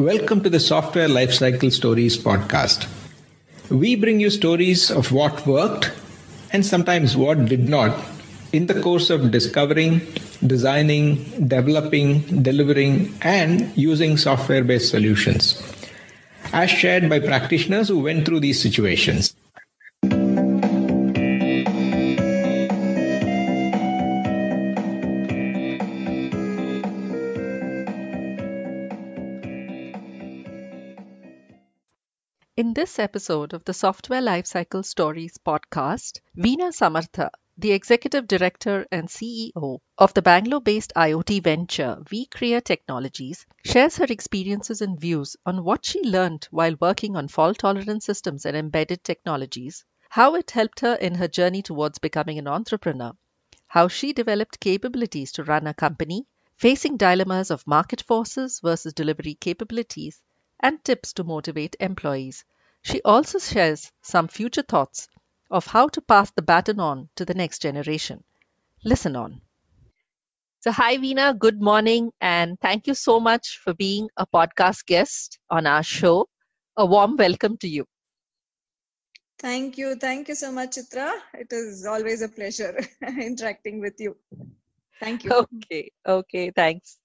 Welcome to the Software Lifecycle Stories podcast. We bring you stories of what worked and sometimes what did not in the course of discovering, designing, developing, delivering, and using software based solutions, as shared by practitioners who went through these situations. In this episode of the Software Lifecycle Stories podcast, Veena Samartha, the Executive Director and CEO of the Bangalore based IoT venture vCrea Technologies, shares her experiences and views on what she learned while working on fault tolerant systems and embedded technologies, how it helped her in her journey towards becoming an entrepreneur, how she developed capabilities to run a company, facing dilemmas of market forces versus delivery capabilities, and tips to motivate employees. She also shares some future thoughts of how to pass the baton on to the next generation. Listen on. So, hi, Veena. Good morning. And thank you so much for being a podcast guest on our show. A warm welcome to you. Thank you. Thank you so much, Chitra. It is always a pleasure interacting with you. Thank you. Okay. Okay. Thanks.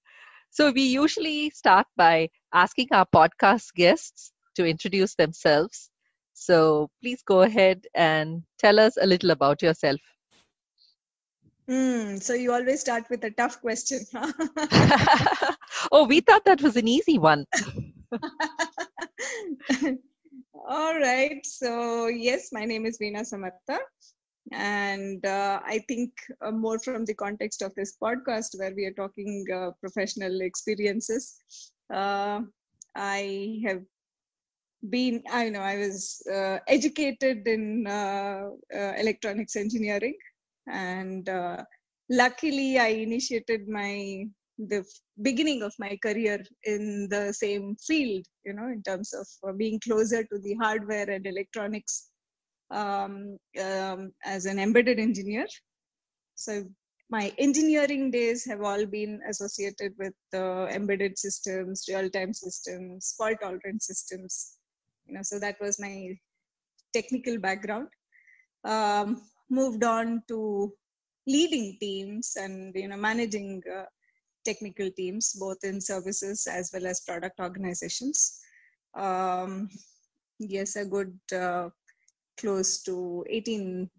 So, we usually start by asking our podcast guests to introduce themselves. So, please go ahead and tell us a little about yourself. Mm, so, you always start with a tough question. oh, we thought that was an easy one. All right. So, yes, my name is Veena Samartha and uh, i think uh, more from the context of this podcast where we are talking uh, professional experiences uh, i have been i know i was uh, educated in uh, electronics engineering. And luckily i initiated my the beginning of my career in the same field you know in terms of being closer to the hardware and electronics um, um, as an embedded engineer. So my engineering days have all been associated with uh, embedded systems, real-time systems, fault-tolerant systems. You know, so that was my technical background. Um, moved on to leading teams and you know managing uh, technical teams both in services as well as product organizations. Um, yes, a good uh, close to 18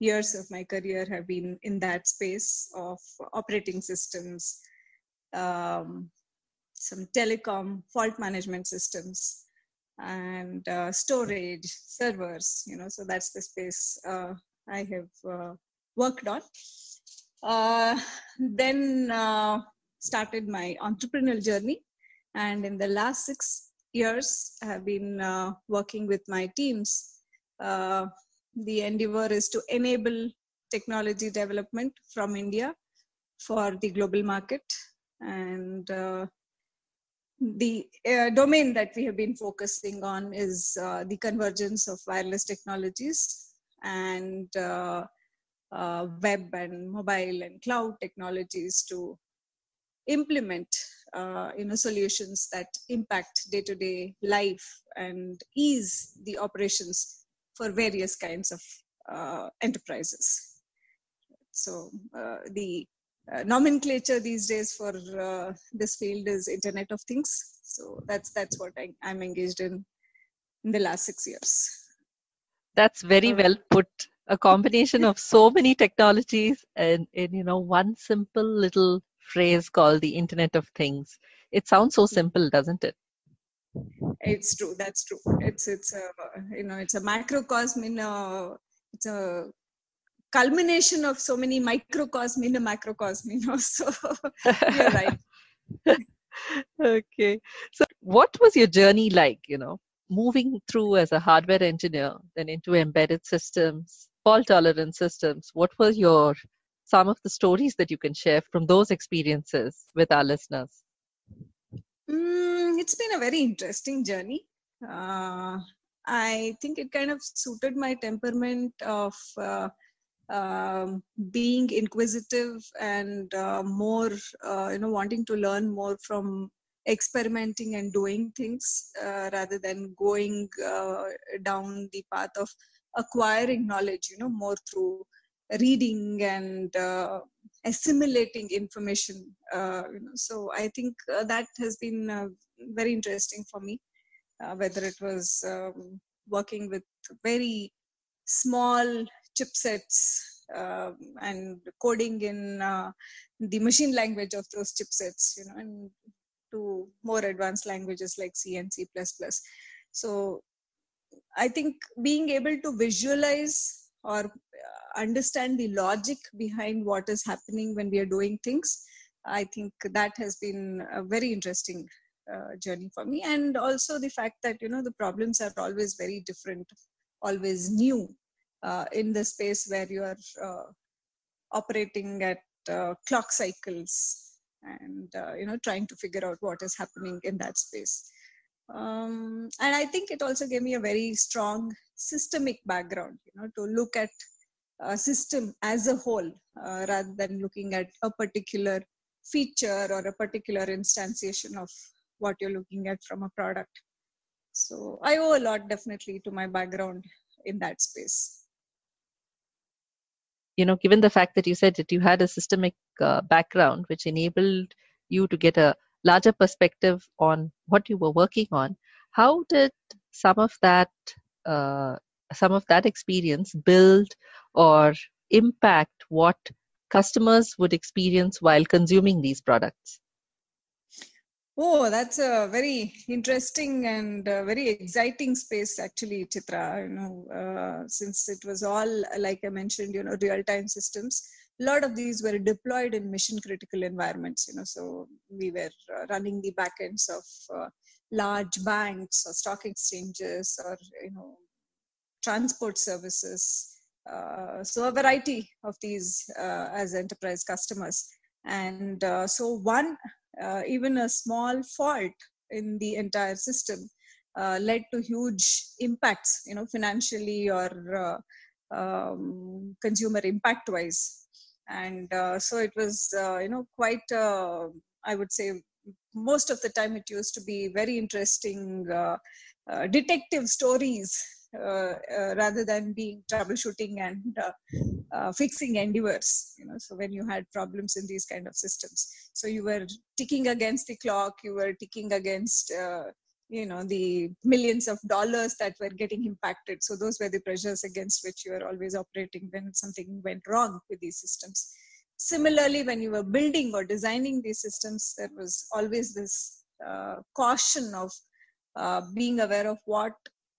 years of my career have been in that space of operating systems, um, some telecom fault management systems, and uh, storage, servers, you know, so that's the space uh, I have uh, worked on. Uh, then uh, started my entrepreneurial journey. And in the last six years, I have been uh, working with my teams uh, the endeavor is to enable technology development from India for the global market. And uh, the uh, domain that we have been focusing on is uh, the convergence of wireless technologies and uh, uh, web and mobile and cloud technologies to implement you know solutions that impact day-to-day life and ease the operations for various kinds of uh, enterprises. So uh, the uh, nomenclature these days for uh, this field is Internet of Things. So that's that's what I, am engaged in in the last six years. That's very well put. A combination of so many technologies and in you know one simple little phrase called the Internet of Things. It sounds so simple, doesn't it? It's true that's true. It's it's a you know it's a macrocosm in a uh, it's a culmination of so many microcosm in a macrocosm you know so you're right. Okay. So what was your journey like you know moving through as a hardware engineer then into embedded systems fault tolerant systems? What were your some of the stories that you can share from those experiences with our listeners Mm, it's been a very interesting journey. Uh, I think it kind of suited my temperament of uh, um, being inquisitive and uh, more, uh, you know, wanting to learn more from experimenting and doing things uh, rather than going uh, down the path of acquiring knowledge you know more through reading and assimilating information uh, you know, so i think uh, that has been uh, very interesting for me whether it was um, working with very small chipsets uh, and coding in uh, the machine language of those chipsets, you know, and to more advanced languages like C and C++. So I think being able to visualize or uh, understand the logic behind what is happening when we are doing things, I think that has been a very interesting uh, journey for me. And also the fact that, you know, the problems are always very different, always new uh, in the space where you are uh, operating at uh, clock cycles and uh, you know trying to figure out what is happening in that space um, and i think it also gave me a very strong systemic background you know to look at a system as a whole uh, rather than looking at a particular feature or a particular instantiation of what you're looking at from a product. So i owe a lot definitely to my background in that space. You know given the fact that you said that you had a systemic uh, background which enabled you to get a larger perspective on what you were working on how did some of that uh, some of that experience build or impact what customers would experience while consuming these products Oh, that's a very interesting and very exciting space, actually, Chitra. You know, uh, since it was all, like I mentioned, you know, real-time systems. A lot of these were deployed in mission-critical environments. You know, so we were uh, running the backends of uh, large banks or stock exchanges or you know, transport services. Uh, so a variety of these uh, as enterprise customers. And so one uh, even a small fault in the entire system uh, led to huge impacts, you know, financially or uh, um, consumer impact wise. And uh, so it was, uh, you know, quite, I would say, most of the time it used to be very interesting detective stories uh, uh, rather than being troubleshooting and uh, fixing endeavors you know. So when you had problems in these kind of systems so you were ticking against the clock you were ticking against you know the millions of dollars that were getting impacted. So those were the pressures against which you were always operating when something went wrong with these systems similarly when you were building or designing these systems there was always this uh, caution of uh, being aware of what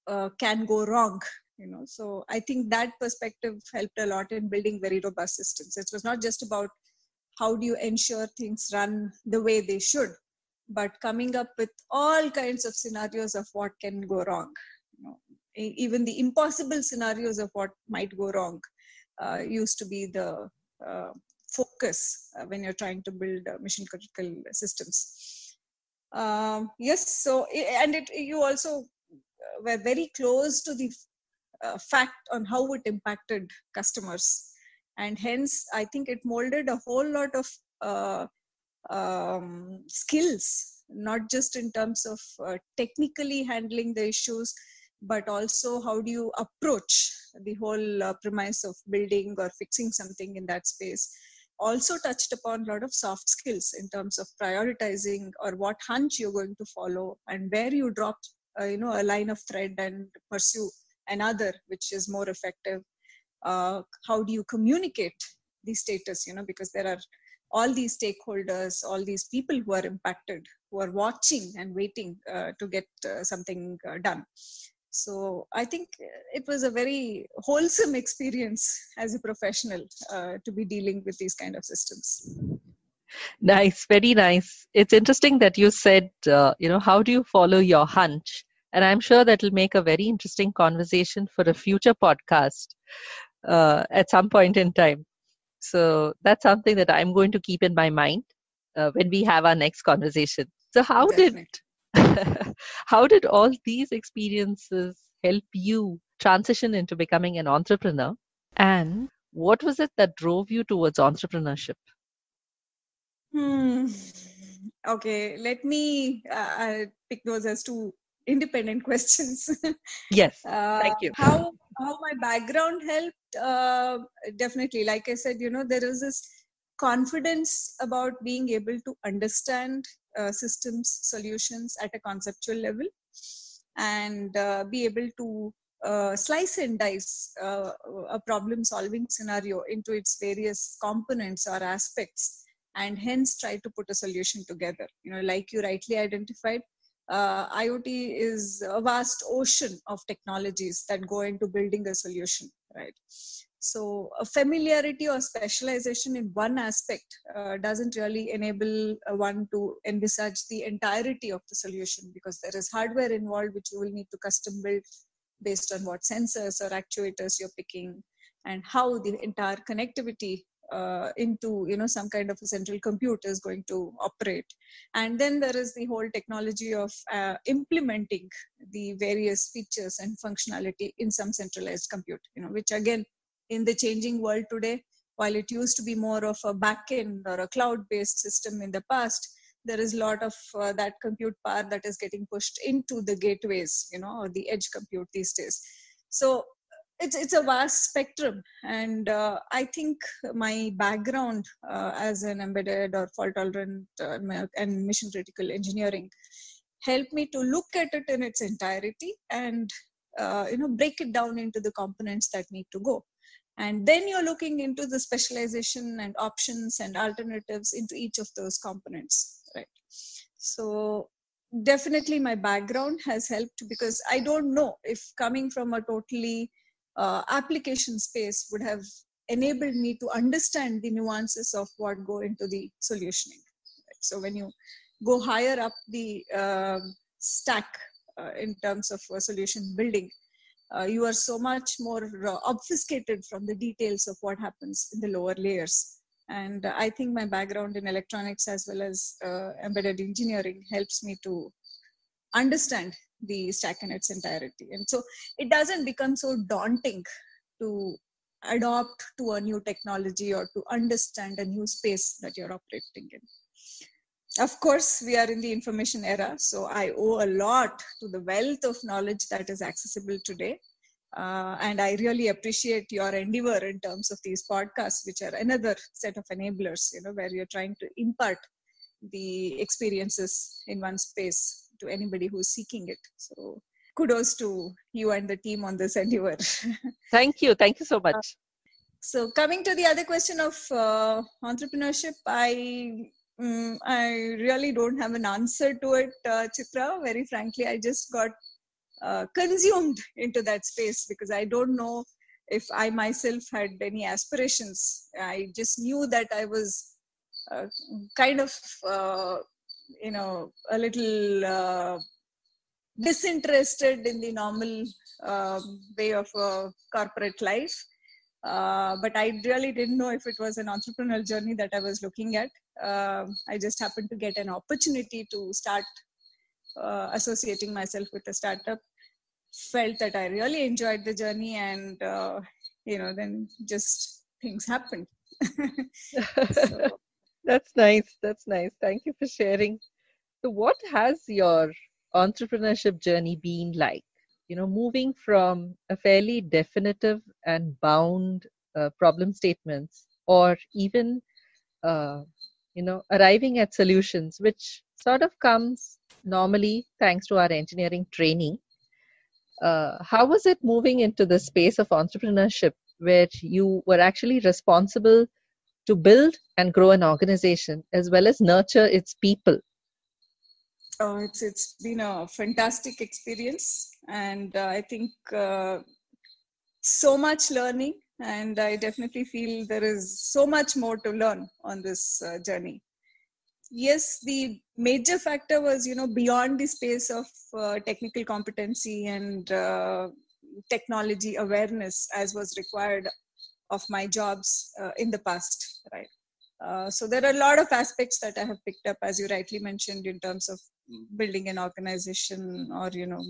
uh, can go wrong you know. So i think that perspective helped a lot in building very robust systems. It was not just about how do you ensure things run the way they should but coming up with all kinds of scenarios of what can go wrong you know, even the impossible scenarios of what might go wrong uh, used to be the uh, focus uh, when you're trying to build uh, mission critical systems. Um, yes so and it you also were very close to the uh, fact on how it impacted customers. And hence i think it molded a whole lot of uh, um, skills not just in terms of uh, technically handling the issues but also how do you approach the whole uh, premise of building or fixing something in that space also touched upon a lot of soft skills in terms of prioritizing or what hunch you're going to follow and where you drop uh, you know a line of thread and pursue another which is more effective. Uh, how do you communicate the status you know because there are all these stakeholders all these people who are impacted who are watching and waiting uh, to get uh, something uh, done so i think it was a very wholesome experience as a professional uh, to be dealing with these kind of systems. Nice very nice. It's interesting that you said uh, you know how do you follow your hunch? And i'm sure that will make a very interesting conversation for a future podcast uh, at some point in time. So that's something that i'm going to keep in my mind uh, when we have our next conversation. So how Definitely. did how did all these experiences help you transition into becoming an entrepreneur and what was it that drove you towards entrepreneurship Hmm. okay, let me uh, pick those as two independent questions. yes, thank you. How how my background helped? Uh, definitely, like I said, you know, there is this confidence about being able to understand uh, systems solutions at a conceptual level and uh, be able to uh, slice and dice uh, a problem solving scenario into its various components or aspects and hence try to put a solution together. You know like you rightly identified uh, iot is a vast ocean of technologies that go into building a solution right so a familiarity or specialization in one aspect uh, doesn't really enable uh, one to envisage the entirety of the solution because there is hardware involved which you will need to custom build based on what sensors or actuators you're picking and how the entire connectivity uh, into you know some kind of a central compute is going to operate. And then there is the whole technology of uh, implementing the various features and functionality in some centralized compute you know which again in the changing world today while it used to be more of a backend or a cloud based system in the past there is a lot of uh, that compute power that is getting pushed into the gateways you know or the edge compute these days. So it's it's a vast spectrum. And uh, i think my background uh, as an embedded or fault tolerant uh, and mission critical engineering helped me to look at it in its entirety and uh, you know break it down into the components that need to go and then you're looking into the specialization and options and alternatives into each of those components right so definitely my background has helped because i don't know if coming from a totally uh, application space would have enabled me to understand the nuances of what go into the solutioning right? so when you go higher up the uh, stack uh, in terms of solution building uh, you are so much more uh, obfuscated from the details of what happens in the lower layers. And i think my background in electronics as well as uh, embedded engineering helps me to understand the stack in its entirety. And so it doesn't become so daunting to adopt to a new technology or to understand a new space that you're operating in of course we are in the information era so i owe a lot to the wealth of knowledge that is accessible today uh, and I really appreciate your endeavor in terms of these podcasts, which are another set of enablers, you know, where you're trying to impart the experiences in one space to anybody who's seeking it. So kudos to you and the team on this endeavor. Thank you. Thank you so much. Uh, so coming to the other question of uh, entrepreneurship, I um, I really don't have an answer to it, uh, Chitra. Very frankly, I just got uh, consumed into that space because I don't know if I myself had any aspirations. I just knew that I was uh, kind of, uh, you know, a little uh, disinterested in the normal um, way of corporate life. Uh, but I really didn't know if it was an entrepreneurial journey that I was looking at. Uh, I just happened to get an opportunity to start uh, associating myself with a startup felt that I really enjoyed the journey, and uh, you know, then just things happened. That's nice. That's nice. Thank you for sharing. So, what has your entrepreneurship journey been like? You know, moving from a fairly definitive and bound uh, problem statements, or even, uh, you know, arriving at solutions, which sort of comes normally thanks to our engineering training. Uh, how was it moving into the space of entrepreneurship where you were actually responsible to build and grow an organization as well as nurture its people? Oh it's it's been a fantastic experience. And uh, i think uh, so much learning and i definitely feel there is so much more to learn on this uh, journey. Yes the major factor was you know beyond the space of uh, technical competency and uh, technology awareness as was required of my jobs uh, in the past right? Uh, so there are a lot of aspects that i have picked up as you rightly mentioned in terms of building an organization or you know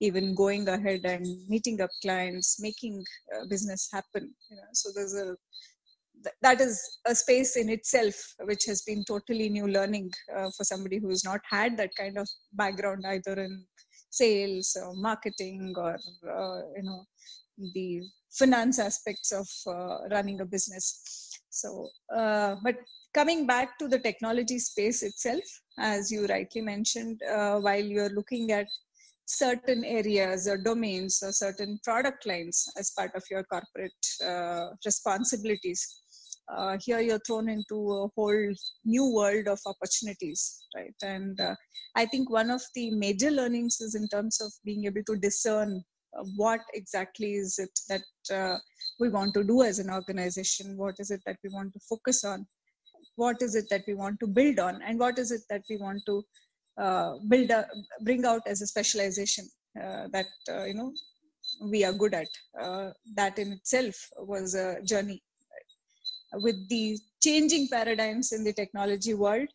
even going ahead and meeting up clients making uh, business happen you know. So there's a th- that is a space in itself which has been totally new learning uh, for somebody who has not had that kind of background either in sales or marketing or uh, you know the finance aspects of uh, running a business. So uh, but coming back to the technology space itself as you rightly mentioned uh, while you're looking at certain areas or domains or certain product lines as part of your corporate uh, responsibilities. Uh, here you're thrown into a whole new world of opportunities right? And uh, i think one of the major learnings is in terms of being able to discern uh, what exactly is it that uh, we want to do as an organization what is it that we want to focus on what is it that we want to build on and what is it that we want to build a, bring out as a specialization uh, that uh, you know we are good at. Uh, that in itself was a journey. With the changing paradigms in the technology world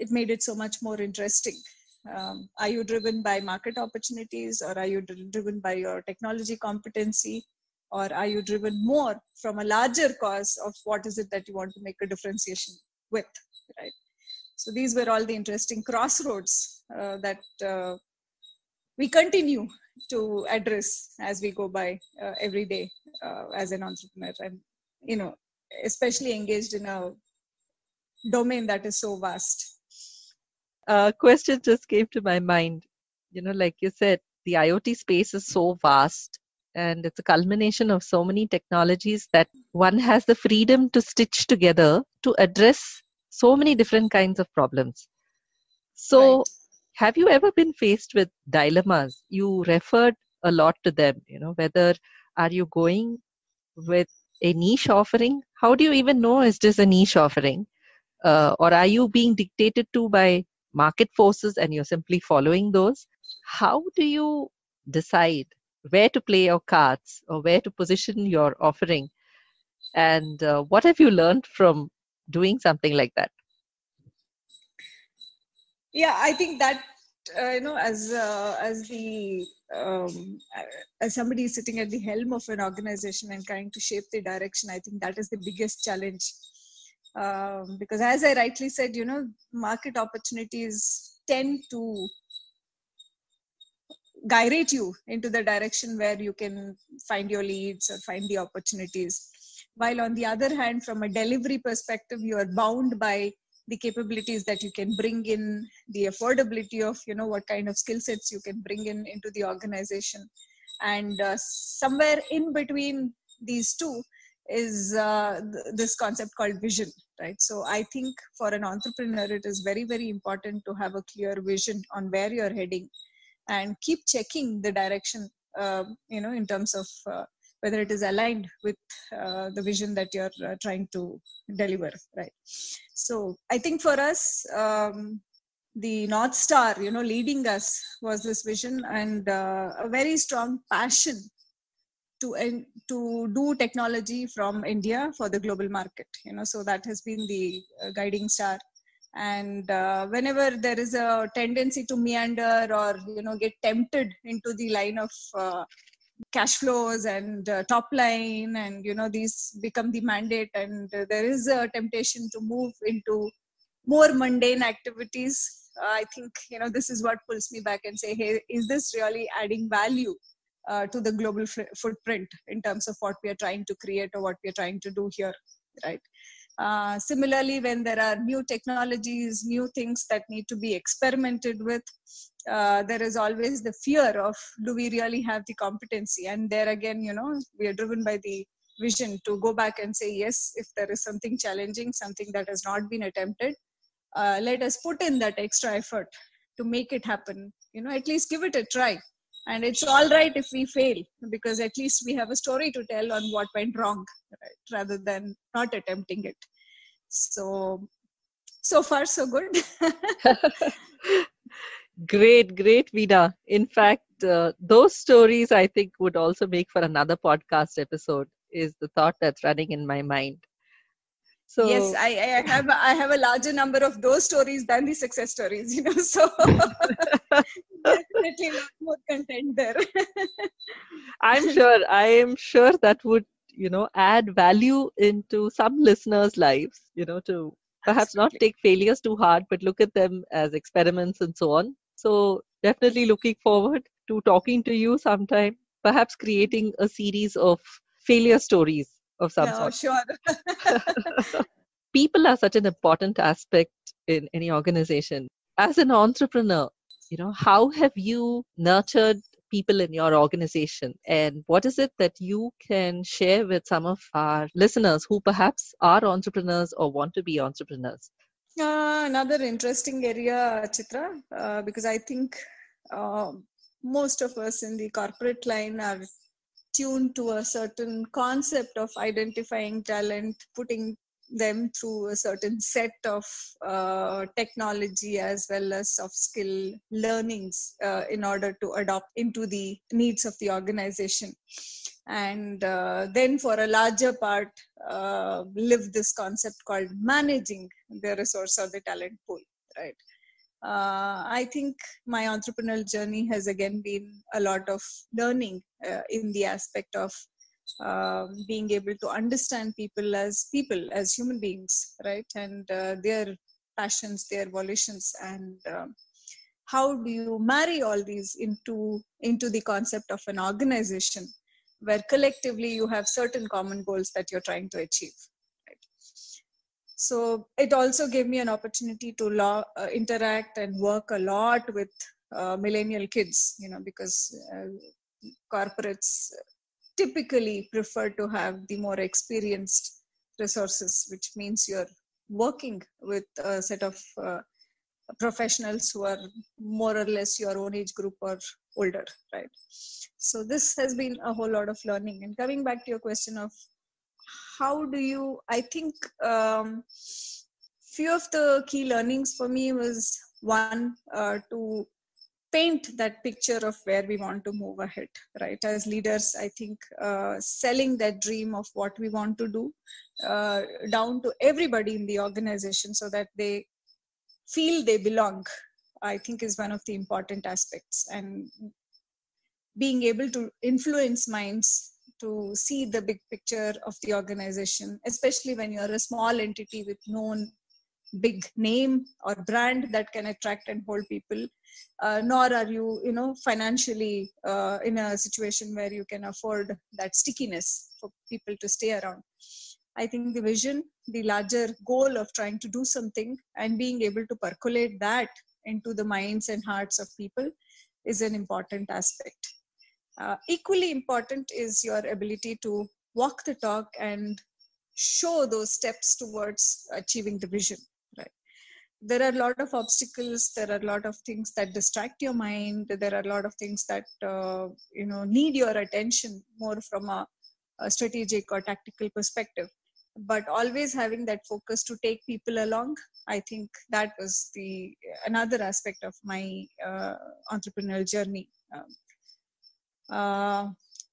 it made it so much more interesting. Um, are you driven by market opportunities or are you driven by your technology competency or are you driven more from a larger cause of what is it that you want to make a differentiation with right so these were all the interesting crossroads uh, that uh, we continue to address as we go by uh, every day uh, as an entrepreneur. And you know especially engaged in a domain that is so vast. A question just came to my mind. You know like you said the iot space is so vast and it's a culmination of so many technologies that one has the freedom to stitch together to address so many different kinds of problems. So right. have you ever been faced with dilemmas? You referred a lot to them you know whether are you going with a niche offering? How do you even know is this a niche offering? Uh, or are you being dictated to by market forces and you're simply following those? How do you decide where to play your cards or where to position your offering? And uh, what have you learned from doing something like that? Yeah i think that uh, you know as uh, as the um, as somebody sitting at the helm of an organization and trying to shape the direction i think that is the biggest challenge. Um, because as i rightly said you know market opportunities tend to gyrate you into the direction where you can find your leads or find the opportunities while on the other hand from a delivery perspective you are bound by the capabilities that you can bring in the affordability of you know what kind of skill sets you can bring in into the organization. And uh, somewhere in between these two is uh, th- this concept called vision right? So i think for an entrepreneur it is very very important to have a clear vision on where you're heading and keep checking the direction uh, you know in terms of uh, whether it is aligned with uh, the vision that you're uh, trying to deliver right? So i think for us um, the north star you know leading us was this vision and uh, a very strong passion to to do technology from india for the global market you know so that has been the uh, guiding star. And uh, whenever there is a tendency to meander or you know get tempted into the line of uh, cash flows and uh, top line and you know these become the mandate and there is a temptation to move into more mundane activities. I think you know this is what pulls me back and say hey is this really adding value uh, to the global f- footprint in terms of what we are trying to create or what we are trying to do here? Right uh, similarly, when there are new technologies, new things that need to be experimented with, uh, there is always the fear of do we really have the competency? And there again, you know, we are driven by the vision to go back and say, yes, if there is something challenging, something that has not been attempted, uh, let us put in that extra effort to make it happen. You know, at least give it a try and it's all right if we fail because at least we have a story to tell on what went wrong right, rather than not attempting it so so far so good. Great great Veena in fact uh, those stories i think would also make for another podcast episode is the thought that's running in my mind. So yes I, I have i have a larger number of those stories than the success stories you know so definitely lot more content there. I'm sure i am sure that would you know, add value into some listeners' lives, you know, to perhaps Absolutely. not take failures too hard, but look at them as experiments and so on. So definitely looking forward to talking to you sometime, perhaps creating a series of failure stories of some no, sort. Sure. People are such an important aspect in any organization. As an entrepreneur, you know, how have you nurtured people in your organization? And what is it that you can share with some of our listeners who perhaps are entrepreneurs or want to be entrepreneurs? Uh, another interesting area chitra uh, because i think uh, most of us in the corporate line are tuned to a certain concept of identifying talent putting them through a certain set of uh, technology as well as soft skill learnings uh, in order to adopt into the needs of the organization. And uh, then for a larger part uh, live this concept called managing the resource or the talent pool right? Uh, I think my entrepreneurial journey has again been a lot of learning uh, in the aspect of um, being able to understand people as people as human beings right and uh, their passions their volitions and um, how do you marry all these into into the concept of an organization where collectively you have certain common goals that you're trying to achieve right? so it also gave me an opportunity to uh, interact and work a lot with uh, millennial kids you know because uh, corporates typically prefer to have the more experienced resources, which means you're working with a set of uh, professionals who are more or less your own age group or older, right? So this has been a whole lot of learning. And coming back to your question of how do you, I think um, few of the key learnings for me was one uh, to paint that picture of where we want to move ahead right? As leaders i think uh, selling that dream of what we want to do uh, down to everybody in the organization so that they feel they belong i think is one of the important aspects. And being able to influence minds to see the big picture of the organization especially when you're a small entity with known big name or brand that can attract and hold people uh, nor are you you know financially uh, in a situation where you can afford that stickiness for people to stay around. I think the vision the larger goal of trying to do something and being able to percolate that into the minds and hearts of people is an important aspect. Uh, equally important is your ability to walk the talk and show those steps towards achieving the vision there are a lot of obstacles there are a lot of things that distract your mind there are a lot of things that uh, you know need your attention more from a, a, strategic or tactical perspective. But always having that focus to take people along i think that was the another aspect of my uh, entrepreneurial journey. Um, uh,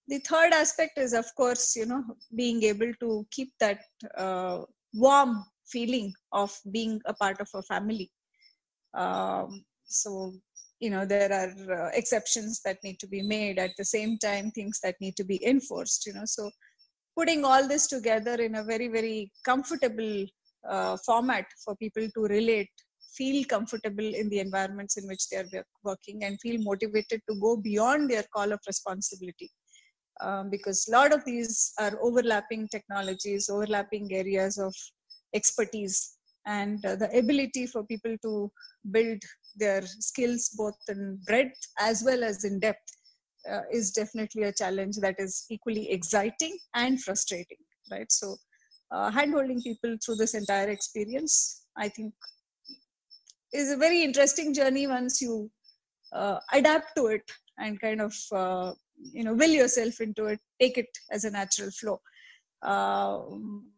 the third aspect is of course you know being able to keep that uh, warm feeling of being a part of a family. Um, so you know there are uh, exceptions that need to be made. At the same time things that need to be enforced you know. So putting all this together in a very very comfortable uh, format for people to relate feel comfortable in the environments in which they are working and feel motivated to go beyond their call of responsibility. Um, because a lot of these are overlapping technologies overlapping areas of expertise and uh, the ability for people to build their skills both in breadth as well as in depth uh, is definitely a challenge that is equally exciting and frustrating right? So uh, handholding people through this entire experience i think is a very interesting journey once you uh, adapt to it and kind of uh, you know will yourself into it take it as a natural flow uh,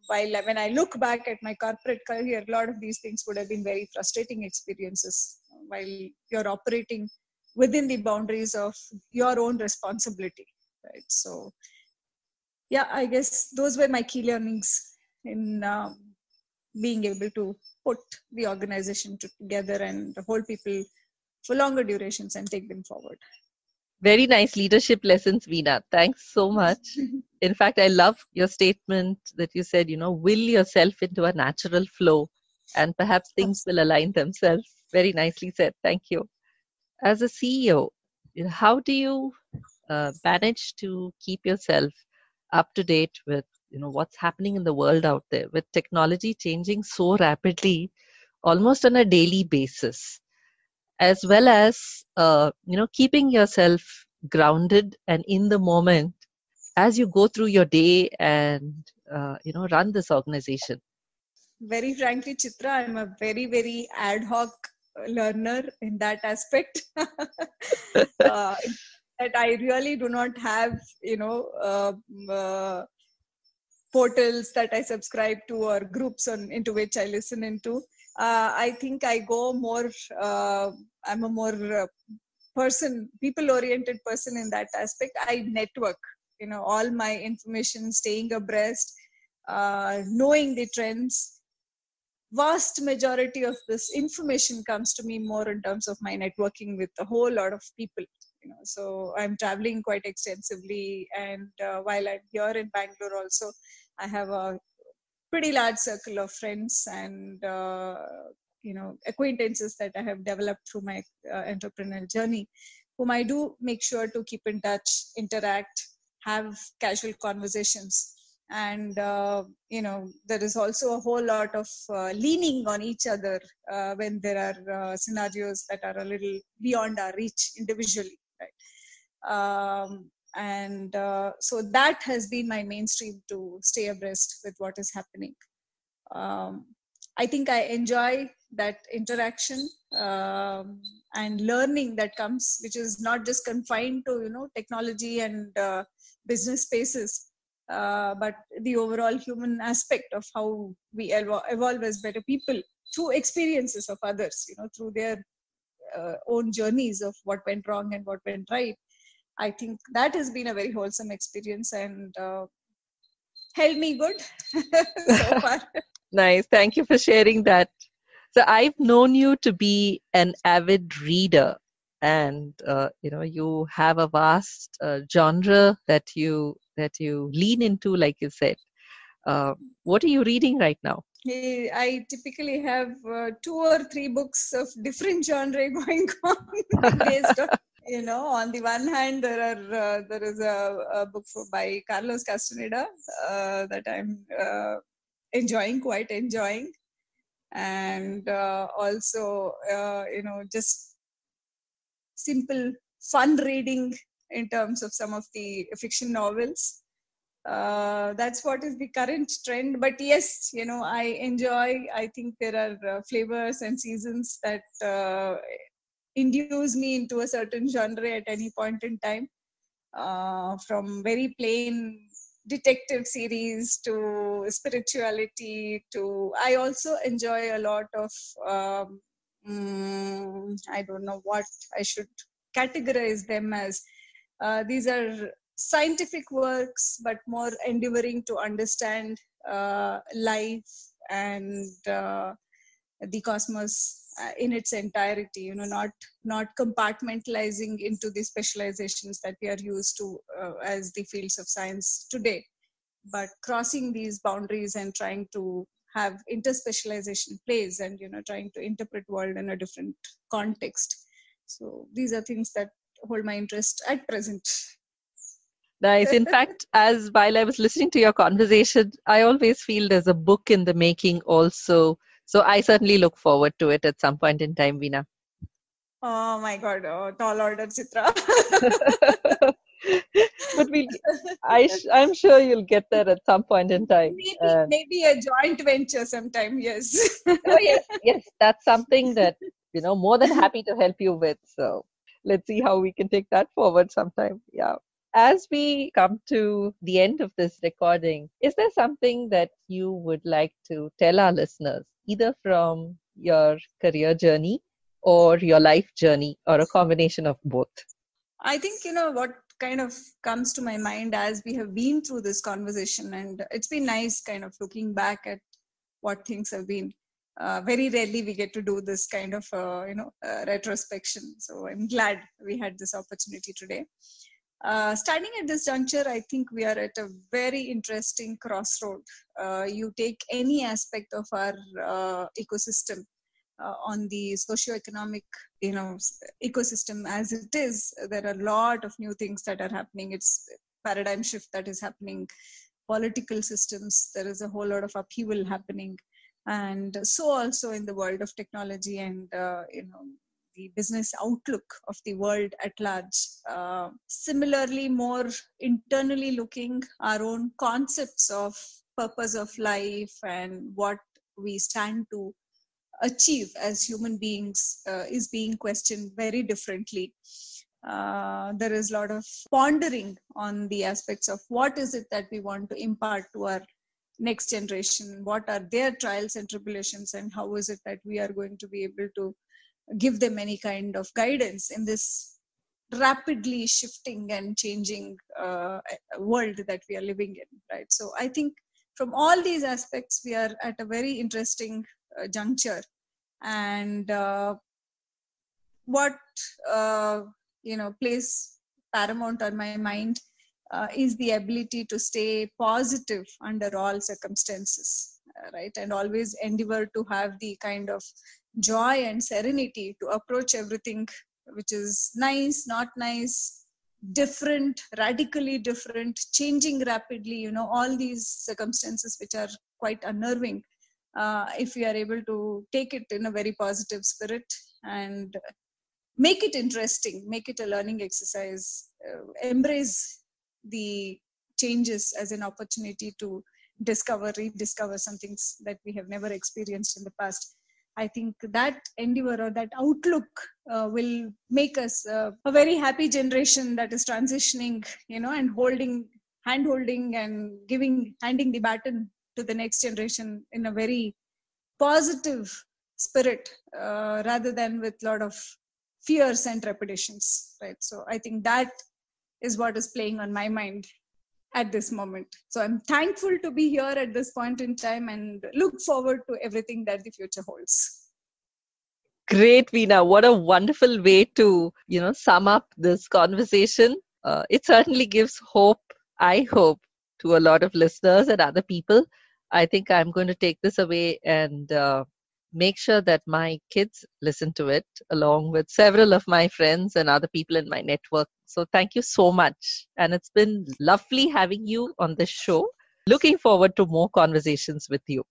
while when I look back at my corporate career, a lot of these things would have been very frustrating experiences while you're operating within the boundaries of your own responsibility. Right. So, yeah, I guess those were my key learnings in um, being able to put the organization together and hold people for longer durations and take them forward. Very nice leadership lessons, Veena. Thanks so much. in fact, I love your statement that you said, you know, will yourself into a natural flow and perhaps things will align themselves. Very nicely said. Thank you. As a CEO, how do you uh, manage to keep yourself up to date with you know what's happening in the world out there with technology changing so rapidly almost on a daily basis as well as uh, you know keeping yourself grounded and in the moment as you go through your day and uh, you know run this organization. Very frankly chitra i'm a very very ad hoc learner in that aspect. Uh, that i really do not have you know uh, uh, portals that i subscribe to or groups on into which i listen into i think i go more uh, i'm a more uh, person people oriented person in that aspect. I network you know all my information staying abreast uh, knowing the trends. Vast majority of this information comes to me more in terms of my networking with a whole lot of people you know. So i'm traveling quite extensively and uh, while i'm here in bangalore also i have a pretty large circle of friends and uh, you know acquaintances that i have developed through my uh, entrepreneurial journey whom i do make sure to keep in touch interact have casual conversations. And uh, you know there is also a whole lot of uh, leaning on each other uh, when there are uh, scenarios that are a little beyond our reach individually right? Um, and uh, so that has been my mainstream to stay abreast with what is happening. Um, i think i enjoy that interaction um, and learning that comes which is not just confined to you know technology and uh, business spaces uh, but the overall human aspect of how we evolve, as better people through experiences of others you know through their uh, own journeys of what went wrong and what went right i think that has been a very wholesome experience and uh, held me good so far. Nice. Thank you for sharing that. So i've known you to be an avid reader and uh, you know you have a vast uh, genre that you that you lean into like you said. Uh, what are you reading right now? I typically have uh, two or three books of different genre going on based on you know on the one hand there are uh, there is a, a book by Carlos Castaneda uh, that I'm enjoying quite enjoying. And also you know just simple fun reading in terms of some of the fiction novels. Uh, that's what is the current trend. But yes you know i enjoy i think there are uh, flavors and seasons that uh, induce me into a certain genre at any point in time uh, from very plain detective series to spirituality to i also enjoy a lot of um, um, I don't know what I should categorize them as. Uh, these are scientific works, but more endeavoring to understand uh, life and uh, the cosmos uh, in its entirety. You know, not not compartmentalizing into the specializations that we are used to uh, as the fields of science today, but crossing these boundaries and trying to have interspecialization plays and you know trying to interpret world in a different context. So these are things that hold my interest at present. Nice in fact as while i was listening to your conversation i always feel there's a book in the making also so i certainly look forward to it at some point in time veena oh my god oh, tall order chitra but we I I'm sure you'll get there at some point in time. Maybe, uh, maybe a joint venture sometime. Yes. oh yes, yes, that's something that you know more than happy to help you with. So let's see how we can take that forward sometime. Yeah. As we come to the end of this recording, is there something that you would like to tell our listeners, either from your career journey or your life journey, or a combination of both? I think you know what kind of comes to my mind as we have been through this conversation and it's been nice kind of looking back at what things have been. Uh, very rarely we get to do this kind of uh, you know uh, retrospection. So i'm glad we had this opportunity today Uh, starting at this juncture, I think we are at a very interesting crossroad. Uh, you take any aspect of our uh, ecosystem uh, on the socio-economic, you know, ecosystem as it is. There are a lot of new things that are happening. It's paradigm shift that is happening. Political systems. There is a whole lot of upheaval happening, and so also in the world of technology and uh, you know the business outlook of the world at large. Uh, similarly, more internally looking, our own concepts of purpose of life and what we stand to achieve as human beings uh, is being questioned very differently. Uh, there is a lot of pondering on the aspects of what is it that we want to impart to our next generation what are their trials and tribulations and how is it that we are going to be able to give them any kind of guidance in this rapidly shifting and changing uh, world that we are living in right? So i think from all these aspects we are at a very interesting uh, juncture. And uh, what uh, you know plays paramount on my mind uh, is the ability to stay positive under all circumstances uh, right? And always endeavor to have the kind of joy and serenity to approach everything which is nice not nice different radically different changing rapidly you know all these circumstances which are quite unnerving uh, if we are able to take it in a very positive spirit and make it interesting make it a learning exercise uh, embrace the changes as an opportunity to discover rediscover some things that we have never experienced in the past I think that endeavor or that outlook uh, will make us uh, a very happy generation that is transitioning, you know, and holding, hand holding and giving, handing the baton to the next generation in a very positive spirit uh, rather than with a lot of fears and trepidations, right? So I think that is what is playing on my mind at this moment. So I'm thankful to be here at this point in time and look forward to everything that the future holds. Great, Veena. What a wonderful way to, you know, sum up this conversation. Uh, it certainly gives hope, I hope, to a lot of listeners and other people. I think I'm going to take this away and uh, make sure that my kids listen to it along with several of my friends and other people in my network. So thank you so much. And it's been lovely having you on this show. Looking forward to more conversations with you.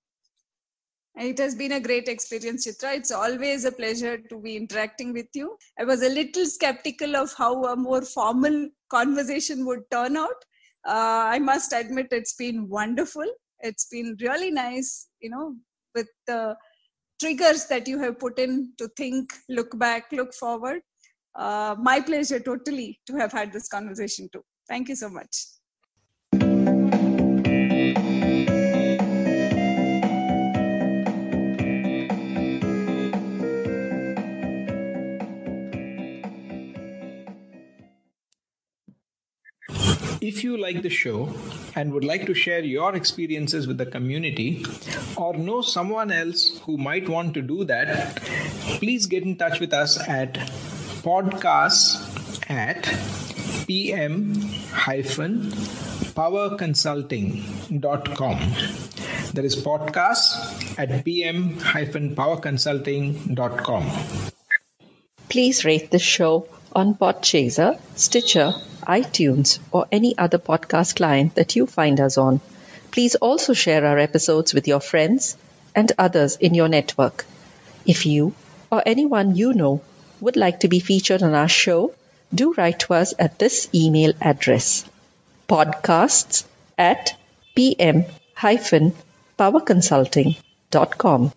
It has been a great experience, Chitra. It's always a pleasure to be interacting with you. I was a little skeptical of how a more formal conversation would turn out. Uh, I must admit, it's been wonderful. It's been really nice, you know, with the triggers that you have put in to think, look back, look forward. Uh, my pleasure totally to have had this conversation too. Thank you so much. If you like the show and would like to share your experiences with the community or know someone else who might want to do that, please get in touch with us at podcasts at pm hyphen powerconsulting.com. That is podcast at pm hyphen powerconsulting.com. Please rate the show on Podchaser, Stitcher, iTunes, or any other podcast client that you find us on. Please also share our episodes with your friends and others in your network. If you or anyone you know would like to be featured on our show, do write to us at this email address podcasts at pm powerconsulting.com.